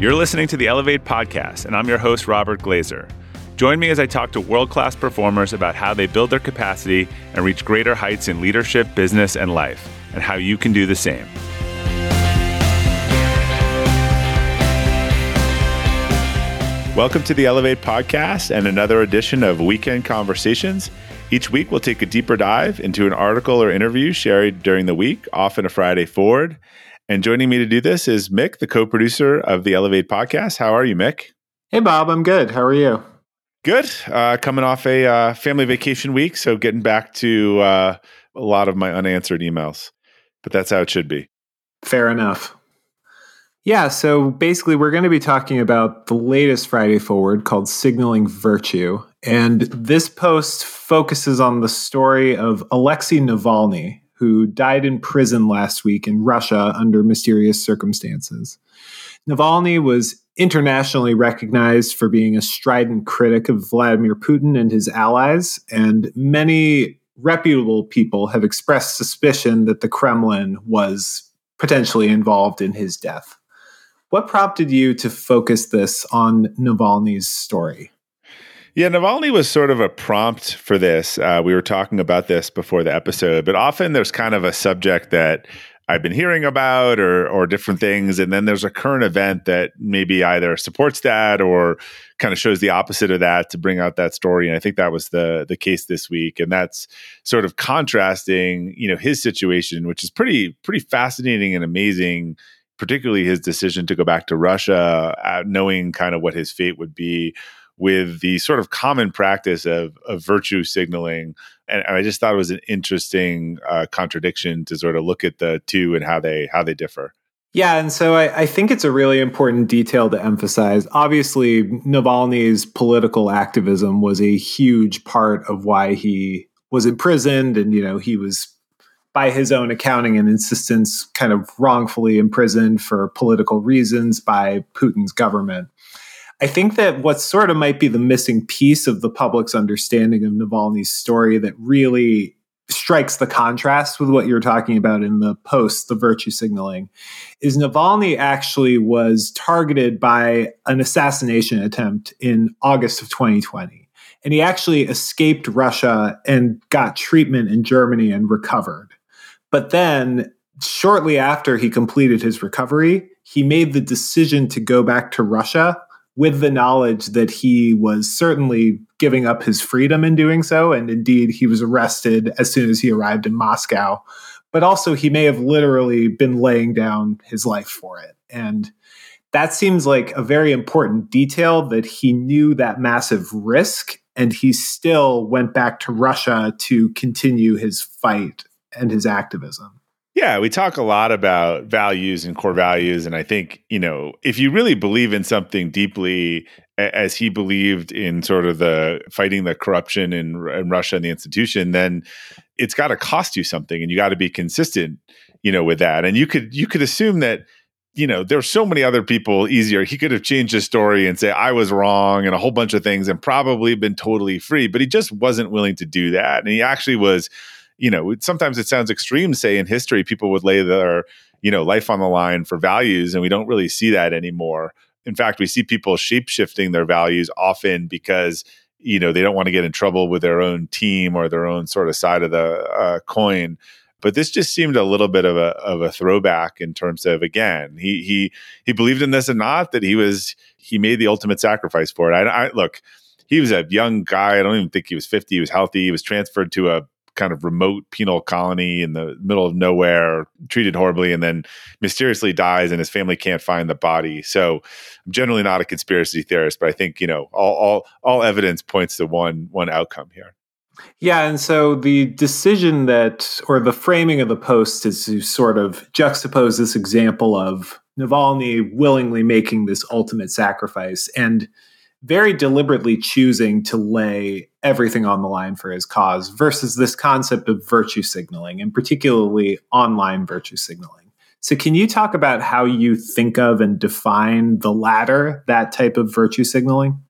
You're listening to the Elevate Podcast, and I'm your host, Robert Glazer. Join me as I talk to world class performers about how they build their capacity and reach greater heights in leadership, business, and life, and how you can do the same. Welcome to the Elevate Podcast and another edition of Weekend Conversations. Each week, we'll take a deeper dive into an article or interview shared during the week, often a Friday forward. And joining me to do this is Mick, the co producer of the Elevate Podcast. How are you, Mick? Hey, Bob. I'm good. How are you? Good. Uh, coming off a uh, family vacation week, so getting back to uh, a lot of my unanswered emails. But that's how it should be. Fair enough. Yeah, so basically, we're going to be talking about the latest Friday Forward called Signaling Virtue. And this post focuses on the story of Alexei Navalny, who died in prison last week in Russia under mysterious circumstances. Navalny was internationally recognized for being a strident critic of Vladimir Putin and his allies, and many reputable people have expressed suspicion that the Kremlin was potentially involved in his death. What prompted you to focus this on Navalny's story? Yeah, Navalny was sort of a prompt for this. Uh, we were talking about this before the episode, but often there's kind of a subject that I've been hearing about or or different things and then there's a current event that maybe either supports that or kind of shows the opposite of that to bring out that story and I think that was the the case this week and that's sort of contrasting, you know, his situation which is pretty pretty fascinating and amazing particularly his decision to go back to Russia uh, knowing kind of what his fate would be with the sort of common practice of, of virtue signaling. And, and, I just thought it was an interesting uh, contradiction to sort of look at the two and how they how they differ. Yeah, and so I, I, think it's a really important detail to emphasize. Obviously, Navalny's political activism was a huge part of why he was imprisoned, and you know he was, by his own accounting and insistence, kind of wrongfully imprisoned for political reasons by Putin's government. I think that what sort of might be the missing piece of the public's understanding of Navalny's story that really strikes the contrast with what you're talking about in the post, the virtue signaling, is Navalny actually was targeted by an assassination attempt in August of 2020. And he actually escaped Russia and got treatment in Germany and recovered. But then, shortly after he completed his recovery, he made the decision to go back to Russia with the knowledge that he was certainly giving up his freedom in doing so. And indeed, he was arrested as soon as he arrived in Moscow. But also, he may have literally been laying down his life for it. And that seems like a very important detail that he knew that massive risk and he still went back to Russia to continue his fight and his activism. Yeah, we talk a lot about values and core values. And I think, you know, if you really believe in something deeply, as he believed in sort of the fighting the corruption in, in Russia and the institution, then it's got to cost you something and you got to be consistent, you know, with that. And you could, you could assume that, you know, there's so many other people easier. He could have changed his story and say, I was wrong and a whole bunch of things and probably been totally free, but he just wasn't willing to do that. And he actually was you know, sometimes it sounds extreme. Say in history, people would lay their you know life on the line for values, and we don't really see that anymore. In fact, we see people shape shifting their values often because you know they don't want to get in trouble with their own team or their own sort of side of the uh, coin. But this just seemed a little bit of a of a throwback in terms of again he he he believed in this and not that he was he made the ultimate sacrifice for it. I, I look he was a young guy. I don't even think he was 50. He was healthy. He was transferred to a kind of remote penal colony in the middle of nowhere, treated horribly, and then mysteriously dies, and his family can't find the body. So, I'm generally not a conspiracy theorist, but I think you know all all all evidence points to one one outcome here. Yeah, and so the decision that, or the framing of the post, is to sort of juxtapose this example of Navalny willingly making this ultimate sacrifice and very deliberately choosing to lay everything on the line for his cause versus this concept of virtue signaling and particularly online virtue signaling. So, can you talk about how you think of and define the latter, that type of virtue signaling?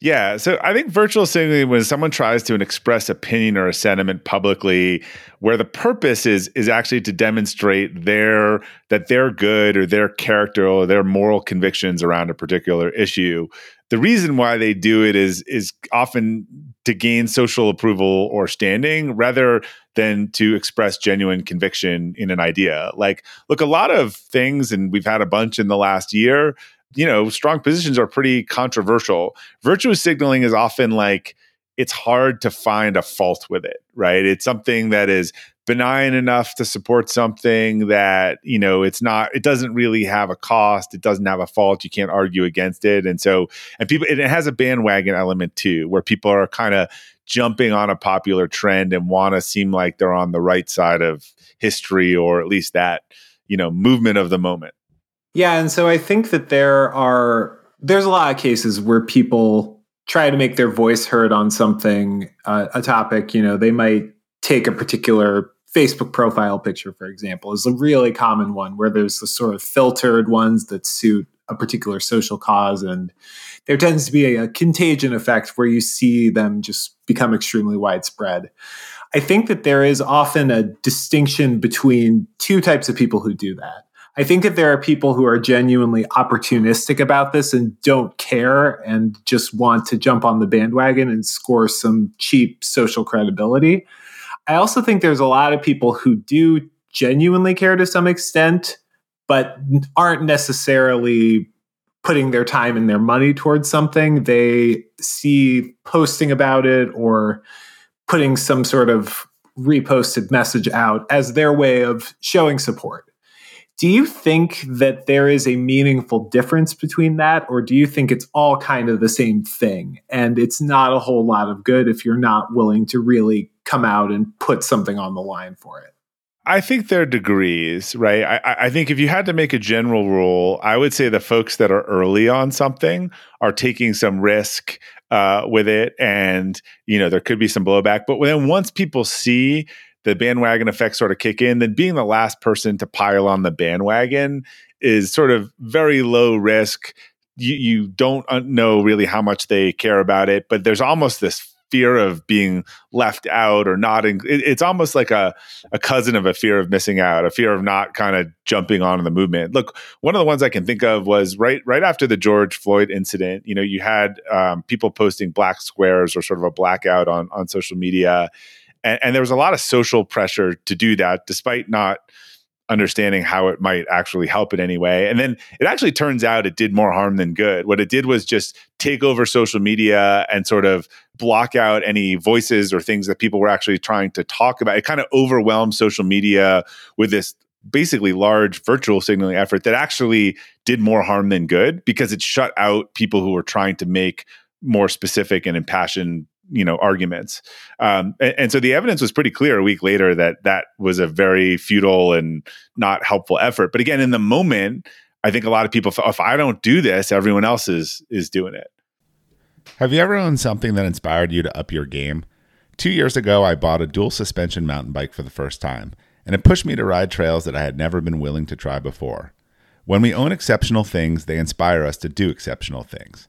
Yeah, so I think virtual signaling when someone tries to express opinion or a sentiment publicly, where the purpose is is actually to demonstrate their that they're good or their character or their moral convictions around a particular issue. The reason why they do it is is often to gain social approval or standing rather than to express genuine conviction in an idea. Like, look, a lot of things, and we've had a bunch in the last year you know, strong positions are pretty controversial. Virtuous signaling is often like it's hard to find a fault with it, right? It's something that is benign enough to support something that, you know, it's not, it doesn't really have a cost. It doesn't have a fault. You can't argue against it. And so, and people, it has a bandwagon element too, where people are kind of jumping on a popular trend and want to seem like they're on the right side of history or at least that, you know, movement of the moment. Yeah, and so I think that there are there's a lot of cases where people try to make their voice heard on something, uh, a topic. You know, they might take a particular Facebook profile picture, for example, is a really common one where there's the sort of filtered ones that suit a particular social cause, and there tends to be a, a contagion effect where you see them just become extremely widespread. I think that there is often a distinction between two types of people who do that. I think that there are people who are genuinely opportunistic about this and don't care and just want to jump on the bandwagon and score some cheap social credibility. I also think there's a lot of people who do genuinely care to some extent, but aren't necessarily putting their time and their money towards something. They see posting about it or putting some sort of reposted message out as their way of showing support. Do you think that there is a meaningful difference between that, or do you think it's all kind of the same thing? And it's not a whole lot of good if you're not willing to really come out and put something on the line for it? I think there are degrees, right? I, I, think if you had to make a general rule, I would say the folks that are early on something are taking some risk uh, with it, and you know there could be some blowback. But then once people see the bandwagon effects sort of kick in, then being the last person to pile on the bandwagon is sort of very low risk. You, you don't know really how much they care about it, but there's almost this fear of being left out or not. In, it, it's almost like a, a cousin of a fear of missing out, a fear of not kind of jumping on the movement. Look, one of the ones I can think of was right right after the George Floyd incident. You know, you had um, people posting black squares or sort of a blackout on on social media and, and there was a lot of social pressure to do that, despite not understanding how it might actually help in any way. And then it actually turns out it did more harm than good. What it did was just take over social media and sort of block out any voices or things that people were actually trying to talk about. It kind of overwhelmed social media with this basically large virtual signaling effort that actually did more harm than good because it shut out people who were trying to make more specific and impassioned you know arguments. Um, and, and, so the evidence was pretty clear a week later that that was a very futile and not helpful effort. But again in the moment i think a lot of people if i don't do this everyone else is is doing it. Have you ever owned something that inspired you to up your game? Two years ago i bought a dual suspension mountain bike for the first time and it pushed me to ride trails that i had never been willing to try before. When we own exceptional things they inspire us to do exceptional things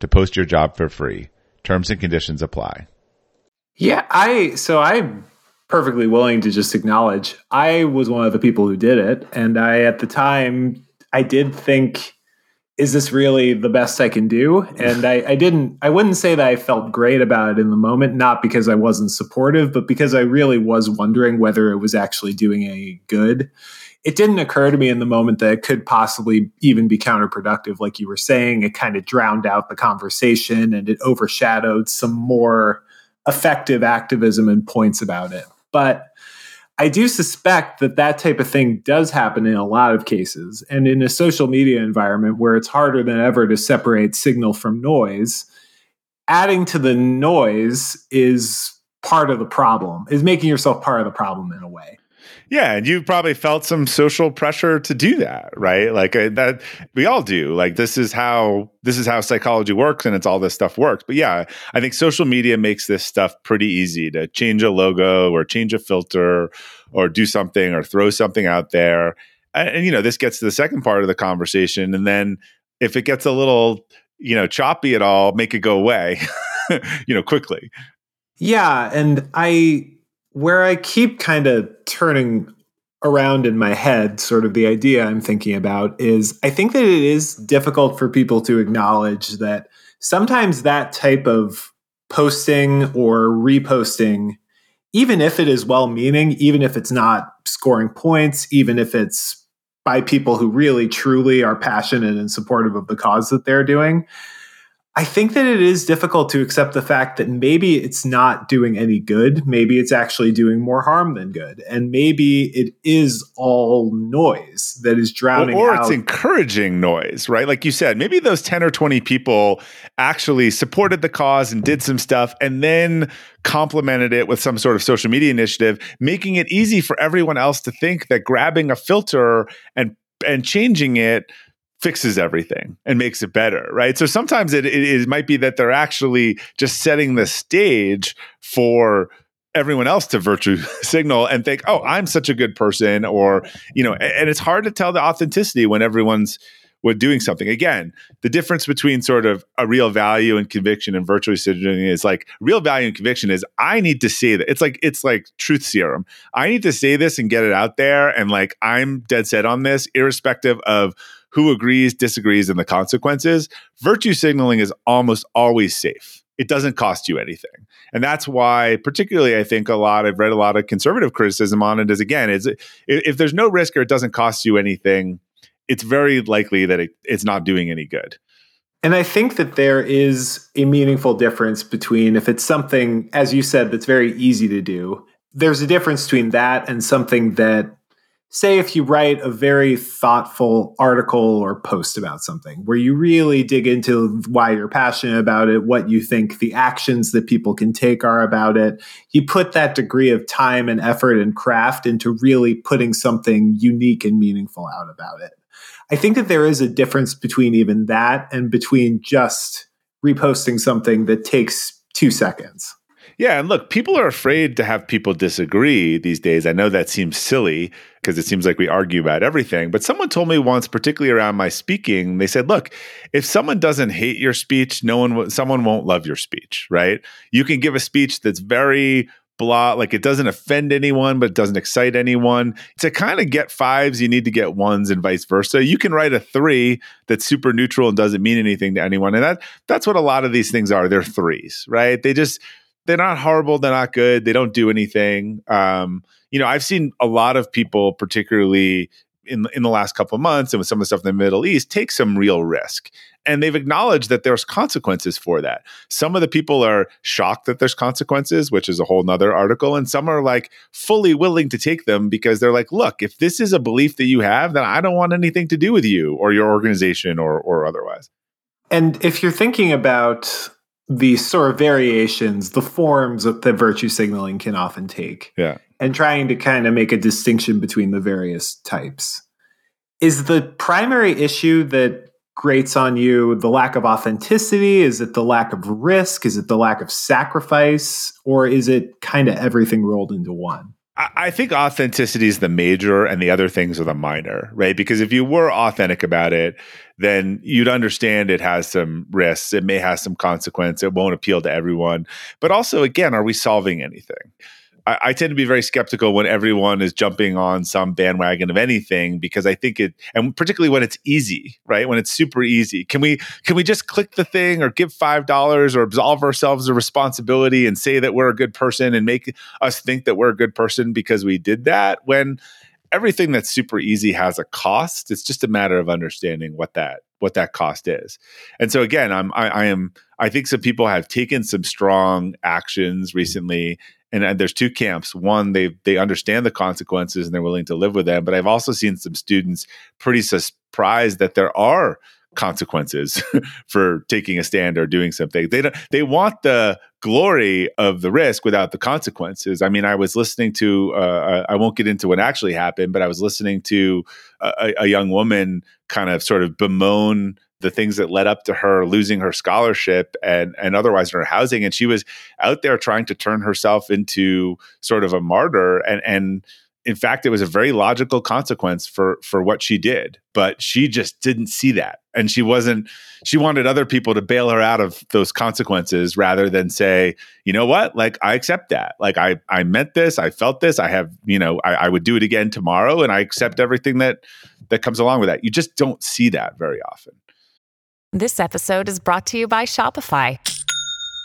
to post your job for free. Terms and conditions apply. Yeah, I so I'm perfectly willing to just acknowledge I was one of the people who did it and I at the time I did think is this really the best I can do? And I, I, didn't, I wouldn't say that I felt great about it in the moment, not because I wasn't supportive, but because I really was wondering whether it was actually doing any good. It didn't occur to me in the moment that it could possibly even be counterproductive. Like you were saying, it kind of drowned out the conversation and it overshadowed some more effective activism and points about it. But I do suspect that that type of thing does happen in a lot of cases. And in a social media environment where it's harder than ever to separate signal from noise, adding to the noise is part of the problem, is making yourself part of the problem in a way. Yeah, and you probably felt some social pressure to do that, right? Like uh, that we all do. Like this is how this is how psychology works and it's all this stuff works. But yeah, I think social media makes this stuff pretty easy to change a logo or change a filter or do something or throw something out there. And, and you know, this gets to the second part of the conversation and then if it gets a little, you know, choppy at all, make it go away, you know, quickly. Yeah, and I where I keep kind of turning around in my head, sort of the idea I'm thinking about is I think that it is difficult for people to acknowledge that sometimes that type of posting or reposting, even if it is well meaning, even if it's not scoring points, even if it's by people who really truly are passionate and supportive of the cause that they're doing, I think that it is difficult to accept the fact that maybe it's not doing any good. Maybe it's actually doing more harm than good. And maybe it is all noise that is drowning or, or out. it's encouraging noise, right? Like you said, maybe those 10 or 20 people actually supported the cause and did some stuff and then complemented it with some sort of social media initiative, making it easy for everyone else to think that grabbing a filter and and changing it fixes everything and makes it better, right? So sometimes it, it, it might be that they're actually just setting the stage for everyone else to virtue signal and think, oh, I'm such a good person, or you know, and it's hard to tell the authenticity when everyone's with doing something. Again, the difference between sort of a real value and conviction and virtue signaling is like real value and conviction is I need to say that. It's like it's like truth serum. I need to say this and get it out there, and like I'm dead set on this, irrespective of who agrees, disagrees, and the consequences, virtue signaling is almost always safe. It doesn't cost you anything. And that's why, particularly, I think a lot, I've read a lot of conservative criticism on it is again, is if there's no risk or it doesn't cost you anything, it's very likely that it, it's not doing any good. And I think that there is a meaningful difference between if it's something, as you said, that's very easy to do. There's a difference between that and something that say if you write a very thoughtful article or post about something where you really dig into why you're passionate about it, what you think the actions that people can take are about it, you put that degree of time and effort and craft into really putting something unique and meaningful out about it. I think that there is a difference between even that and between just reposting something that takes two seconds. Yeah, and look, people are afraid to have people disagree these days. I know that seems silly because it seems like we argue about everything, but someone told me once particularly around my speaking, they said, "Look, if someone doesn't hate your speech, no one someone won't love your speech, right? You can give a speech that's very blah like it doesn't offend anyone but it doesn't excite anyone. To kind of get fives you need to get ones and vice versa. You can write a three that's super neutral and doesn't mean anything to anyone. And that that's what a lot of these things are. They're threes right? They just they're not horrible. They're not good. They don't do anything. Um, you know, I've seen a lot of people, particularly in in the last couple of months and with some of the stuff in the Middle East take some real risk. And they've acknowledged that there's consequences for that. Some of the people are shocked that there's consequences, which is a whole nother article. And some are like fully willing to take them because they're like, look, if this is a belief that you have, then I don't want anything to do with you or your organization or or otherwise. And if you're thinking about the sort of variations, the forms that virtue signaling can often take. Yeah. And trying to kind of make a distinction between the various types. Is the primary issue that grates on you the lack of authenticity? Is it the lack of risk? Is it the lack of sacrifice? Or is it kind of everything rolled into one? I think authenticity is the major and the other things are the minor, right? Because if you were authentic about it, then you'd understand it has some risks. It may have some consequence. It won't appeal to everyone. But also, again, are we solving anything? I, I, tend to be very skeptical when everyone is jumping on some bandwagon of anything because I think it, and particularly when it's easy, right? When it's super easy, can we can we just click the thing or give five dollars or absolve ourselves of responsibility and say that we're a good person and make us think that we're a good person because we did that? When everything that's super easy has a cost. It's just a matter of understanding what that what that cost is. And so again, I'm I, I am I think some people have taken some strong actions mm-hmm. recently and, and there's two camps. One, they they understand the consequences and they're willing to live with them. But I've also seen some students pretty surprised that there are consequences for taking a stand or doing something. They don't, they want the glory of the risk without the consequences. I mean, I was listening to uh, I won't get into what actually happened, but I was listening to a, a young woman kind of sort of bemoan the things that led up to her losing her scholarship and and otherwise in her housing and she was out there trying to turn herself into sort of a martyr and and in fact it was a very logical consequence for for what she did but she just didn't see that and she wasn't she wanted other people to bail her out of those consequences rather than say you know what? Like i accept that. Like i i meant this. I felt this. I have you know i, I would do it again tomorrow and i accept everything that that comes along with that. You just don't see that very often. This episode is brought to you by Shopify.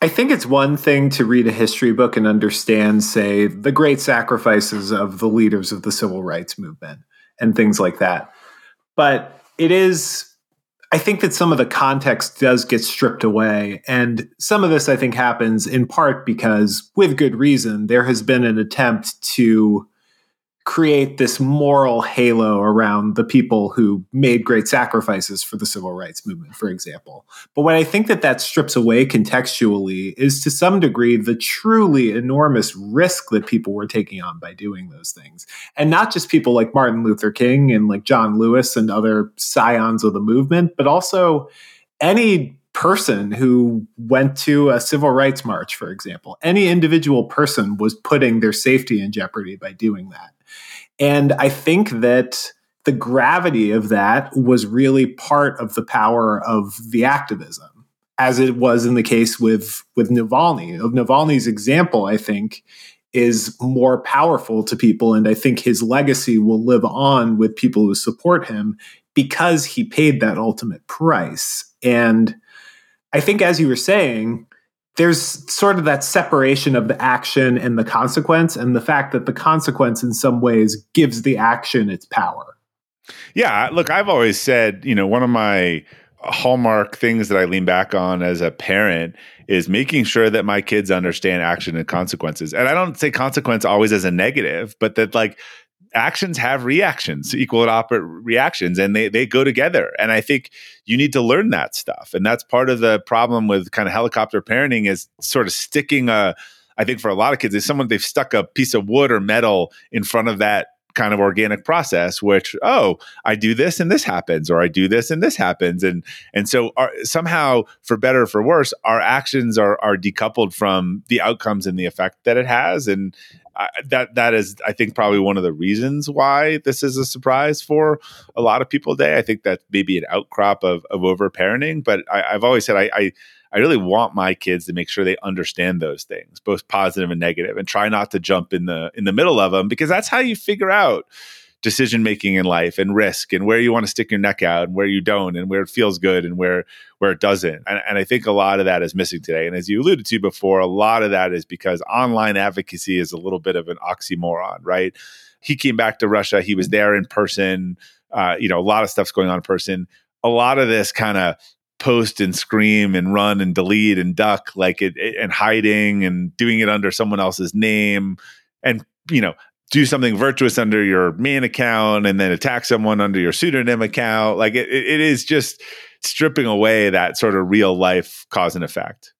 I think it's one thing to read a history book and understand, say, the great sacrifices of the leaders of the civil rights movement and things like that. But it is, I think that some of the context does get stripped away. And some of this, I think, happens in part because, with good reason, there has been an attempt to create this moral halo around the people who made great sacrifices for the civil rights movement, for example. But what I think that that strips away contextually is to some degree the truly enormous risk that people were taking on by doing those things. And not just people like Martin Luther King and like John Lewis and other scions of the movement, but also any person who went to a civil rights march, for example. Any individual person was putting their safety in jeopardy by doing that. And I think that the gravity of that was really part of the power of the activism, as it was in the case with with Navalny. Of Navalny's example, I think is more powerful to people, and I think his legacy will live on with people who support him because he paid that ultimate price. And I think, as you were saying, there's sort of that separation of the action and the consequence, and the fact that the consequence in some ways gives the action its power. Yeah, look, I've always said, you know, one of my hallmark things that I lean back on as a parent is making sure that my kids understand action and consequences. And I don't say consequence always as a negative, but that like actions have reactions, equal and opposite reactions, and they they go together. And I think you need to learn that stuff. And that's part of the problem with kind of helicopter parenting is sort of sticking a. I think for a lot of kids, is someone they've stuck a piece of wood or metal in front of that kind of organic process which oh i do this and this happens or i do this and this happens and and so our, somehow for better or for worse our actions are are decoupled from the outcomes and the effect that it has and I, that that is i think probably one of the reasons why this is a surprise for a lot of people today. I think that maybe an outcrop of of over parenting but I, have always said I, I I really want my kids to make sure they understand those things, both positive and negative, and try not to jump in the in the middle of them because that's how you figure out decision making in life and risk and where you want to stick your neck out and where you don't and where it feels good and where where it doesn't. And, and I think a lot of that is missing today. And as you alluded to before, a lot of that is because online advocacy is a little bit of an oxymoron, right? He came back to Russia. He was there in person. Uh, you know, a lot of stuff's going on in person. A lot of this kind of post and scream and run and delete and duck like it, it, and hiding and doing it under someone else's name and you know do something virtuous under your main account and then attack someone under your pseudonym account like it, it is just stripping away that sort of real life cause and effect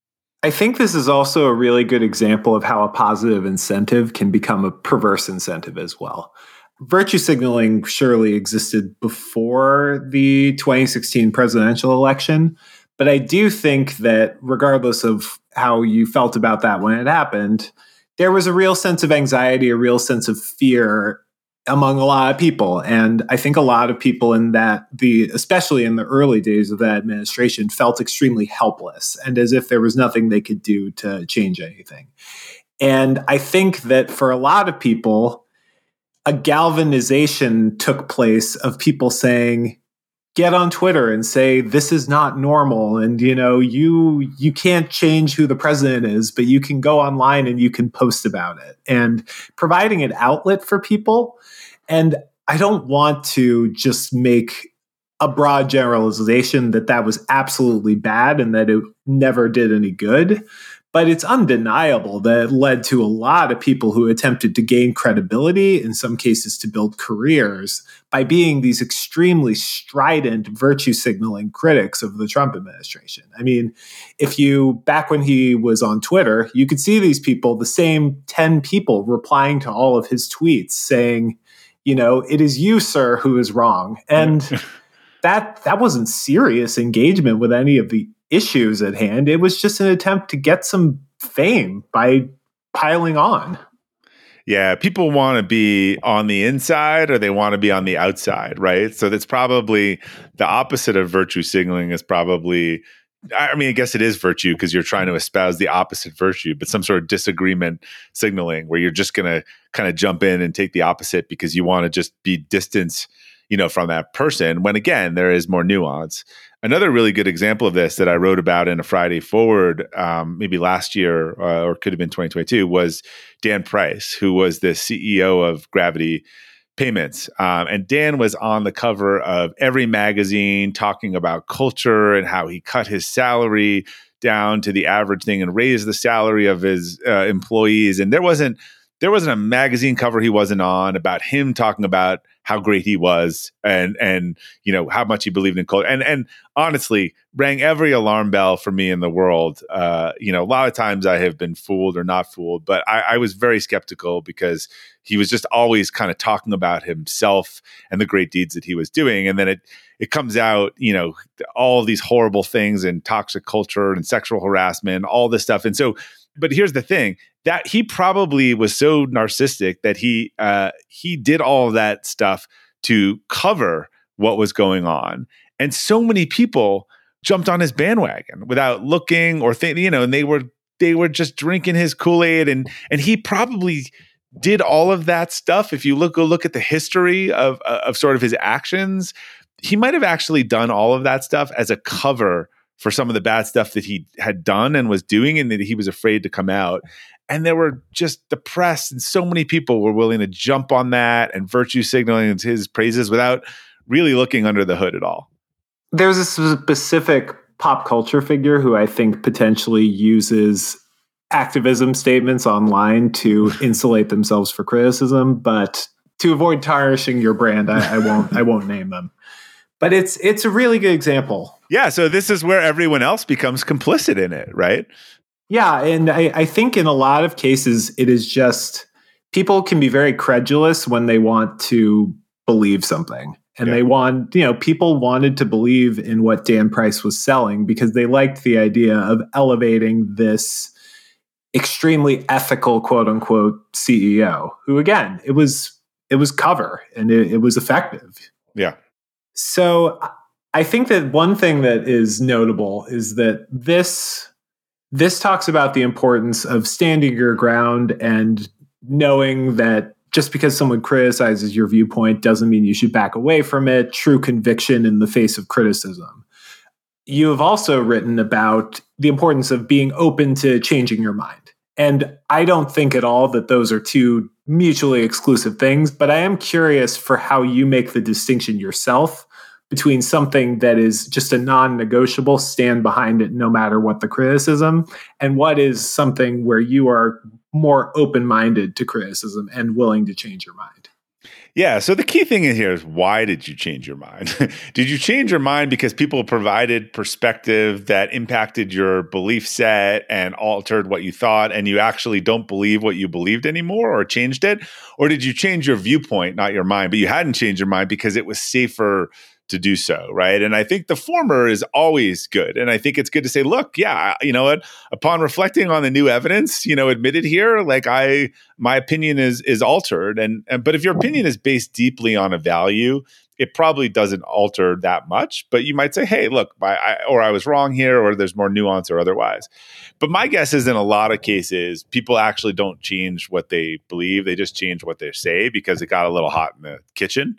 I think this is also a really good example of how a positive incentive can become a perverse incentive as well virtue signaling surely existed before the 2016 presidential election. But I do think that regardless of how you felt about that when it happened, there was a real sense of anxiety, a real sense of fear among a lot of people. And I think a lot of people in that, the especially in the early days of that administration, felt extremely helpless and as if there was nothing they could do to change anything. And I think that for a lot of people, a galvanization took place of people saying, get on Twitter and say this is not normal and you know you you can't change who the president is but you can go online and you can post about it. And providing an outlet for people and I don't want to just make a broad generalization that that was absolutely bad and that it never did any good but it's undeniable that it led to a lot of people who attempted to gain credibility, in some cases to build careers, by being these extremely strident virtue signaling critics of the Trump administration. I mean, if you, back when he was on Twitter, you could see these people, the same 10 people replying to all of his tweets saying, you know, it is you, sir, who is wrong. And that that wasn't serious engagement with any of the issues at hand. It was just an attempt to get some fame by piling on. Yeah, people want to be on the inside or they want to be on the outside, right? So that's probably the opposite of virtue signaling is probably I mean, I guess it is virtue because you're trying to espouse the opposite virtue, but some sort of disagreement signaling where you're just going to kind of jump in and take the opposite because you want to just be distance you know, from that person when again, there is more nuance. Another really good example of this that I wrote about in a Friday Forward, um, maybe last year uh, or could have been 2022, was Dan Price, who was the CEO of Gravity Payments. Um, and Dan was on the cover of every magazine talking about culture and how he cut his salary down to the average thing and raised the salary of his uh, employees. And there wasn't there wasn't a magazine cover he wasn't on about him talking about how great he was and and you know how much he believed in culture. And and honestly rang every alarm bell for me in the world. Uh, you know a lot of times i have been fooled or not fooled but I, I was very skeptical because he was just always kind of talking about himself and the great deeds that he was doing. And then it it comes out you know all these horrible things and toxic culture and sexual harassment all this stuff. And so but here's the thing that he probably was so narcissistic that he uh, he did all of that stuff to cover what was going on, and so many people jumped on his bandwagon without looking or thinking, you know, and they were they were just drinking his Kool Aid, and and he probably did all of that stuff. If you look go look at the history of of sort of his actions, he might have actually done all of that stuff as a cover for some of the bad stuff that he had done and was doing and that he was afraid to come out and there were just the press and so many people were willing to jump on that and virtue signaling his praises without really looking under the hood at all there's a specific pop culture figure who i think potentially uses activism statements online to insulate themselves for criticism but to avoid tarnishing your brand, I, I won't I won't name them. But it's it's a really good example. Yeah, so this is where everyone else becomes complicit in it, right? Yeah, and I, I think in a lot of cases it is just people can be very credulous when they want to believe something. And yeah. they want, you know, people wanted to believe in what Dan Price was selling because they liked the idea of elevating this extremely ethical quote unquote CEO who again, it was it was cover and it, it was effective. Yeah. So I think that one thing that is notable is that this this talks about the importance of standing your ground and knowing that just because someone criticizes your viewpoint doesn't mean you should back away from it. True conviction in the face of criticism. You have also written about the importance of being open to changing your mind. And I don't think at all that those are two mutually exclusive things, but I am curious for how you make the distinction yourself between something that is just a non negotiable, stand behind it no matter what the criticism, and what is something where you are more open minded to criticism and willing to change your mind. Yeah. So the key thing in here is why did you change your mind? did you change your mind because people provided perspective that impacted your belief set and altered what you thought, and you actually don't believe what you believed anymore or changed it? Or did you change your viewpoint, not your mind, but you hadn't changed your mind because it was safer to do so, right? And I think the former is always good. And I think it's good to say, look, yeah, you know what? Upon reflecting on the new evidence, you know, admitted here, like I, my opinion is is altered. And, and but if your opinion is based deeply on a value, it probably doesn't alter that much. But you might say, hey, look, I, I, or I was wrong here, or there's more nuance or otherwise. But my guess is in a lot of cases, people actually don't change what they believe; they just change what they say because it got a little hot in the kitchen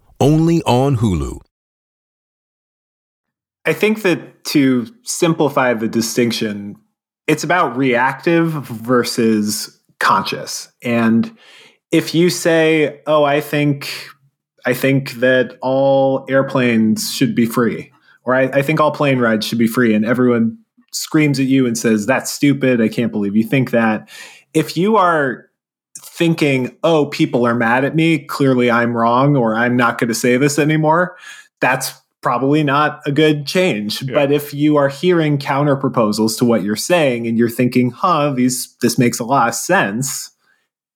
only on Hulu. I think that to simplify the distinction, it's about reactive versus conscious. And if you say, "Oh, I think I think that all airplanes should be free," or I, I think all plane rides should be free, and everyone screams at you and says, "That's stupid! I can't believe you think that." If you are thinking, oh, people are mad at me. Clearly I'm wrong, or I'm not going to say this anymore. That's probably not a good change. Yeah. But if you are hearing counter proposals to what you're saying and you're thinking, huh, these this makes a lot of sense,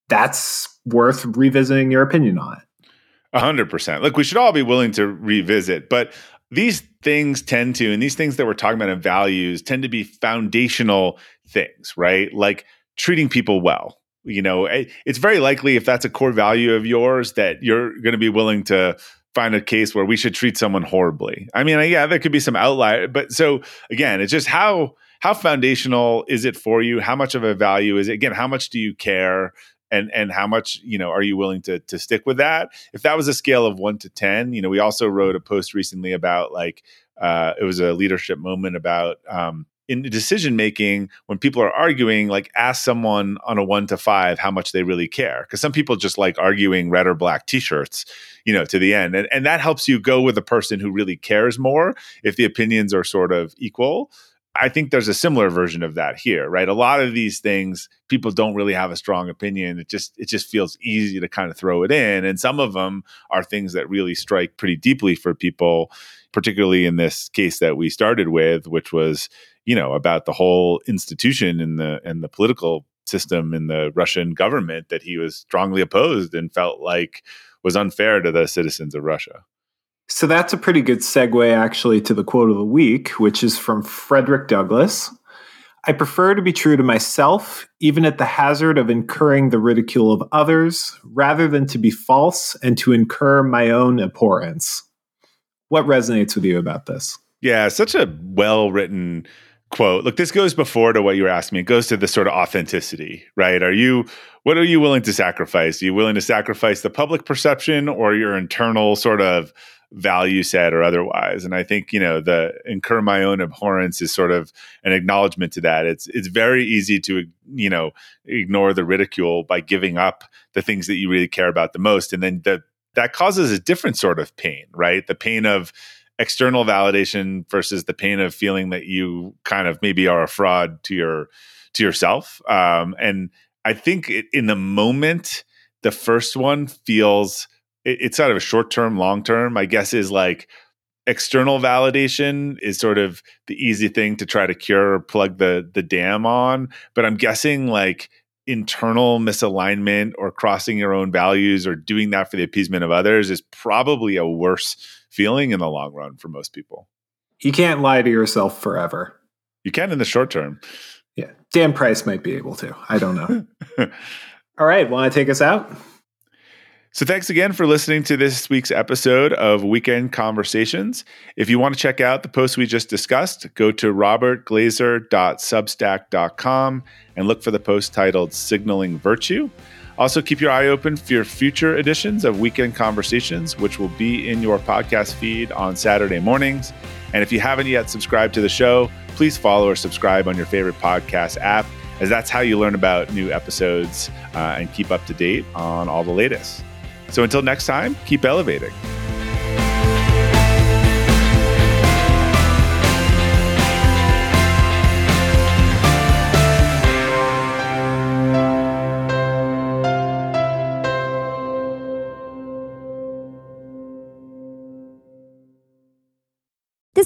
that's worth revisiting your opinion on it. A hundred percent. Look, we should all be willing to revisit, but these things tend to, and these things that we're talking about in values tend to be foundational things, right? Like treating people well, you know eh, it's very likely if that's a core value of yours that you're going to be willing to find a case where we should treat someone horribly. I mean yeah there could be some outlier but so again it's just how how foundational is it for you? How much of a value is it? Again how much do you care? And and how much you know are you willing to to stick with that? If that was a scale of 1 to 10 you know we also wrote a post recently about like uh, it was a leadership moment about um, in decision making when people are arguing like ask someone on a one to five how much they really care because some people just like arguing red or black t-shirts you know to the end and, and that helps you go with a person who really cares more if the opinions are sort of equal. I think there's a similar version of that here right? A lot of these things people don't really have a strong opinion. It just it just feels easy to kind of throw it in and some of them are things that really strike pretty deeply for people particularly in this case that we started with which was you know about the whole institution and the and the political system in the Russian government that he was strongly opposed and felt like was unfair to the citizens of Russia. So that's a pretty good segue actually to the quote of the week, which is from Frederick Douglass. I prefer to be true to myself, even at the hazard of incurring the ridicule of others, rather than to be false and to incur my own abhorrence. What resonates with you about this? Yeah, such a well written quote look this goes before to what you were asking me. It goes to the sort of authenticity right? Are you what are you willing to sacrifice? Are you willing to sacrifice the public perception or your internal sort of value set or otherwise? And i think you know the incur my own abhorrence is sort of an acknowledgement to that. It's it's very easy to you know ignore the ridicule by giving up the things that you really care about the most. And then the that causes a different sort of pain right? The pain of external validation versus the pain of feeling that you kind of maybe are a fraud to your to yourself. Um, and i think it, in the moment the first one feels it, it's sort of a short term long term i guess is like external validation is sort of the easy thing to try to cure or plug the the dam on. But i'm guessing like internal misalignment or crossing your own values or doing that for the appeasement of others is probably a worse feeling in the long run for most people. You can't lie to yourself forever. You can in the short term. Yeah. Dan Price might be able to. I don't know. All right. Want to take us out? So, thanks again for listening to this week's episode of Weekend Conversations. If you want to check out the post we just discussed, go to robertglazer.substack.com and look for the post titled Signaling Virtue. Also, keep your eye open for future editions of Weekend Conversations, which will be in your podcast feed on Saturday mornings. And if you haven't yet subscribed to the show, please follow or subscribe on your favorite podcast app, as that's how you learn about new episodes uh, and keep up to date on all the latest. So until next time, keep elevating.